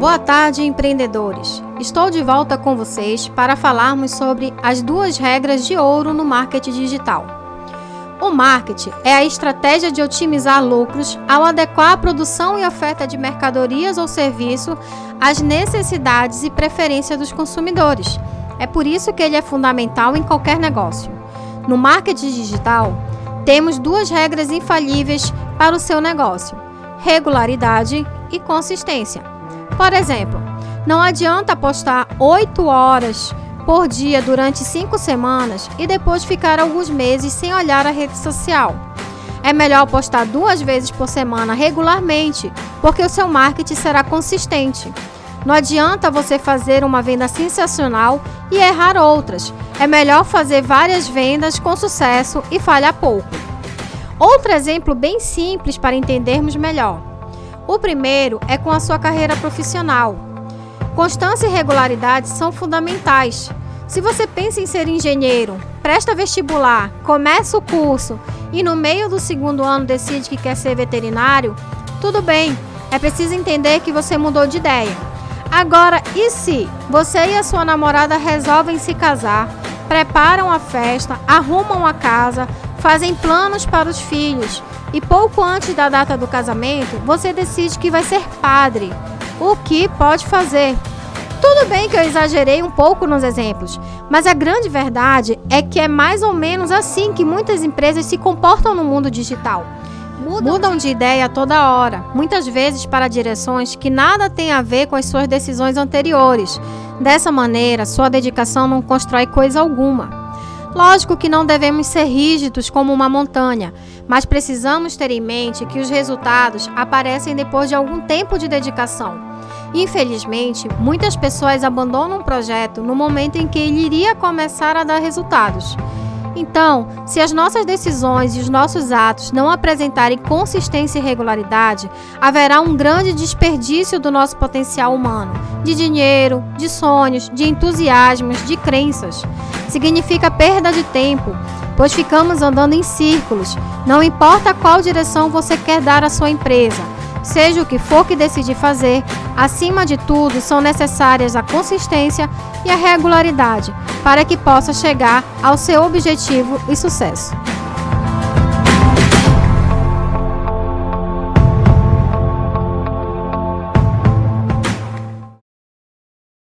Boa tarde, empreendedores. Estou de volta com vocês para falarmos sobre as duas regras de ouro no marketing digital. O marketing é a estratégia de otimizar lucros ao adequar a produção e oferta de mercadorias ou serviço às necessidades e preferências dos consumidores. É por isso que ele é fundamental em qualquer negócio. No marketing digital, temos duas regras infalíveis para o seu negócio: regularidade e consistência. Por exemplo, não adianta postar 8 horas por dia durante 5 semanas e depois ficar alguns meses sem olhar a rede social. É melhor postar duas vezes por semana regularmente, porque o seu marketing será consistente. Não adianta você fazer uma venda sensacional e errar outras. É melhor fazer várias vendas com sucesso e falhar pouco. Outro exemplo bem simples para entendermos melhor. O primeiro é com a sua carreira profissional. Constância e regularidade são fundamentais. Se você pensa em ser engenheiro, presta vestibular, começa o curso e no meio do segundo ano decide que quer ser veterinário, tudo bem, é preciso entender que você mudou de ideia. Agora, e se você e a sua namorada resolvem se casar, preparam a festa, arrumam a casa, fazem planos para os filhos e pouco antes da data do casamento você decide que vai ser padre? O que pode fazer? Tudo bem que eu exagerei um pouco nos exemplos, mas a grande verdade é que é mais ou menos assim que muitas empresas se comportam no mundo digital. Mudam, Mudam de ideia toda hora, muitas vezes para direções que nada têm a ver com as suas decisões anteriores. Dessa maneira, sua dedicação não constrói coisa alguma. Lógico que não devemos ser rígidos como uma montanha, mas precisamos ter em mente que os resultados aparecem depois de algum tempo de dedicação. Infelizmente, muitas pessoas abandonam um projeto no momento em que ele iria começar a dar resultados. Então, se as nossas decisões e os nossos atos não apresentarem consistência e regularidade, haverá um grande desperdício do nosso potencial humano, de dinheiro, de sonhos, de entusiasmos, de crenças. Significa perda de tempo, pois ficamos andando em círculos, não importa qual direção você quer dar à sua empresa. Seja o que for que decidir fazer, acima de tudo são necessárias a consistência e a regularidade para que possa chegar ao seu objetivo e sucesso.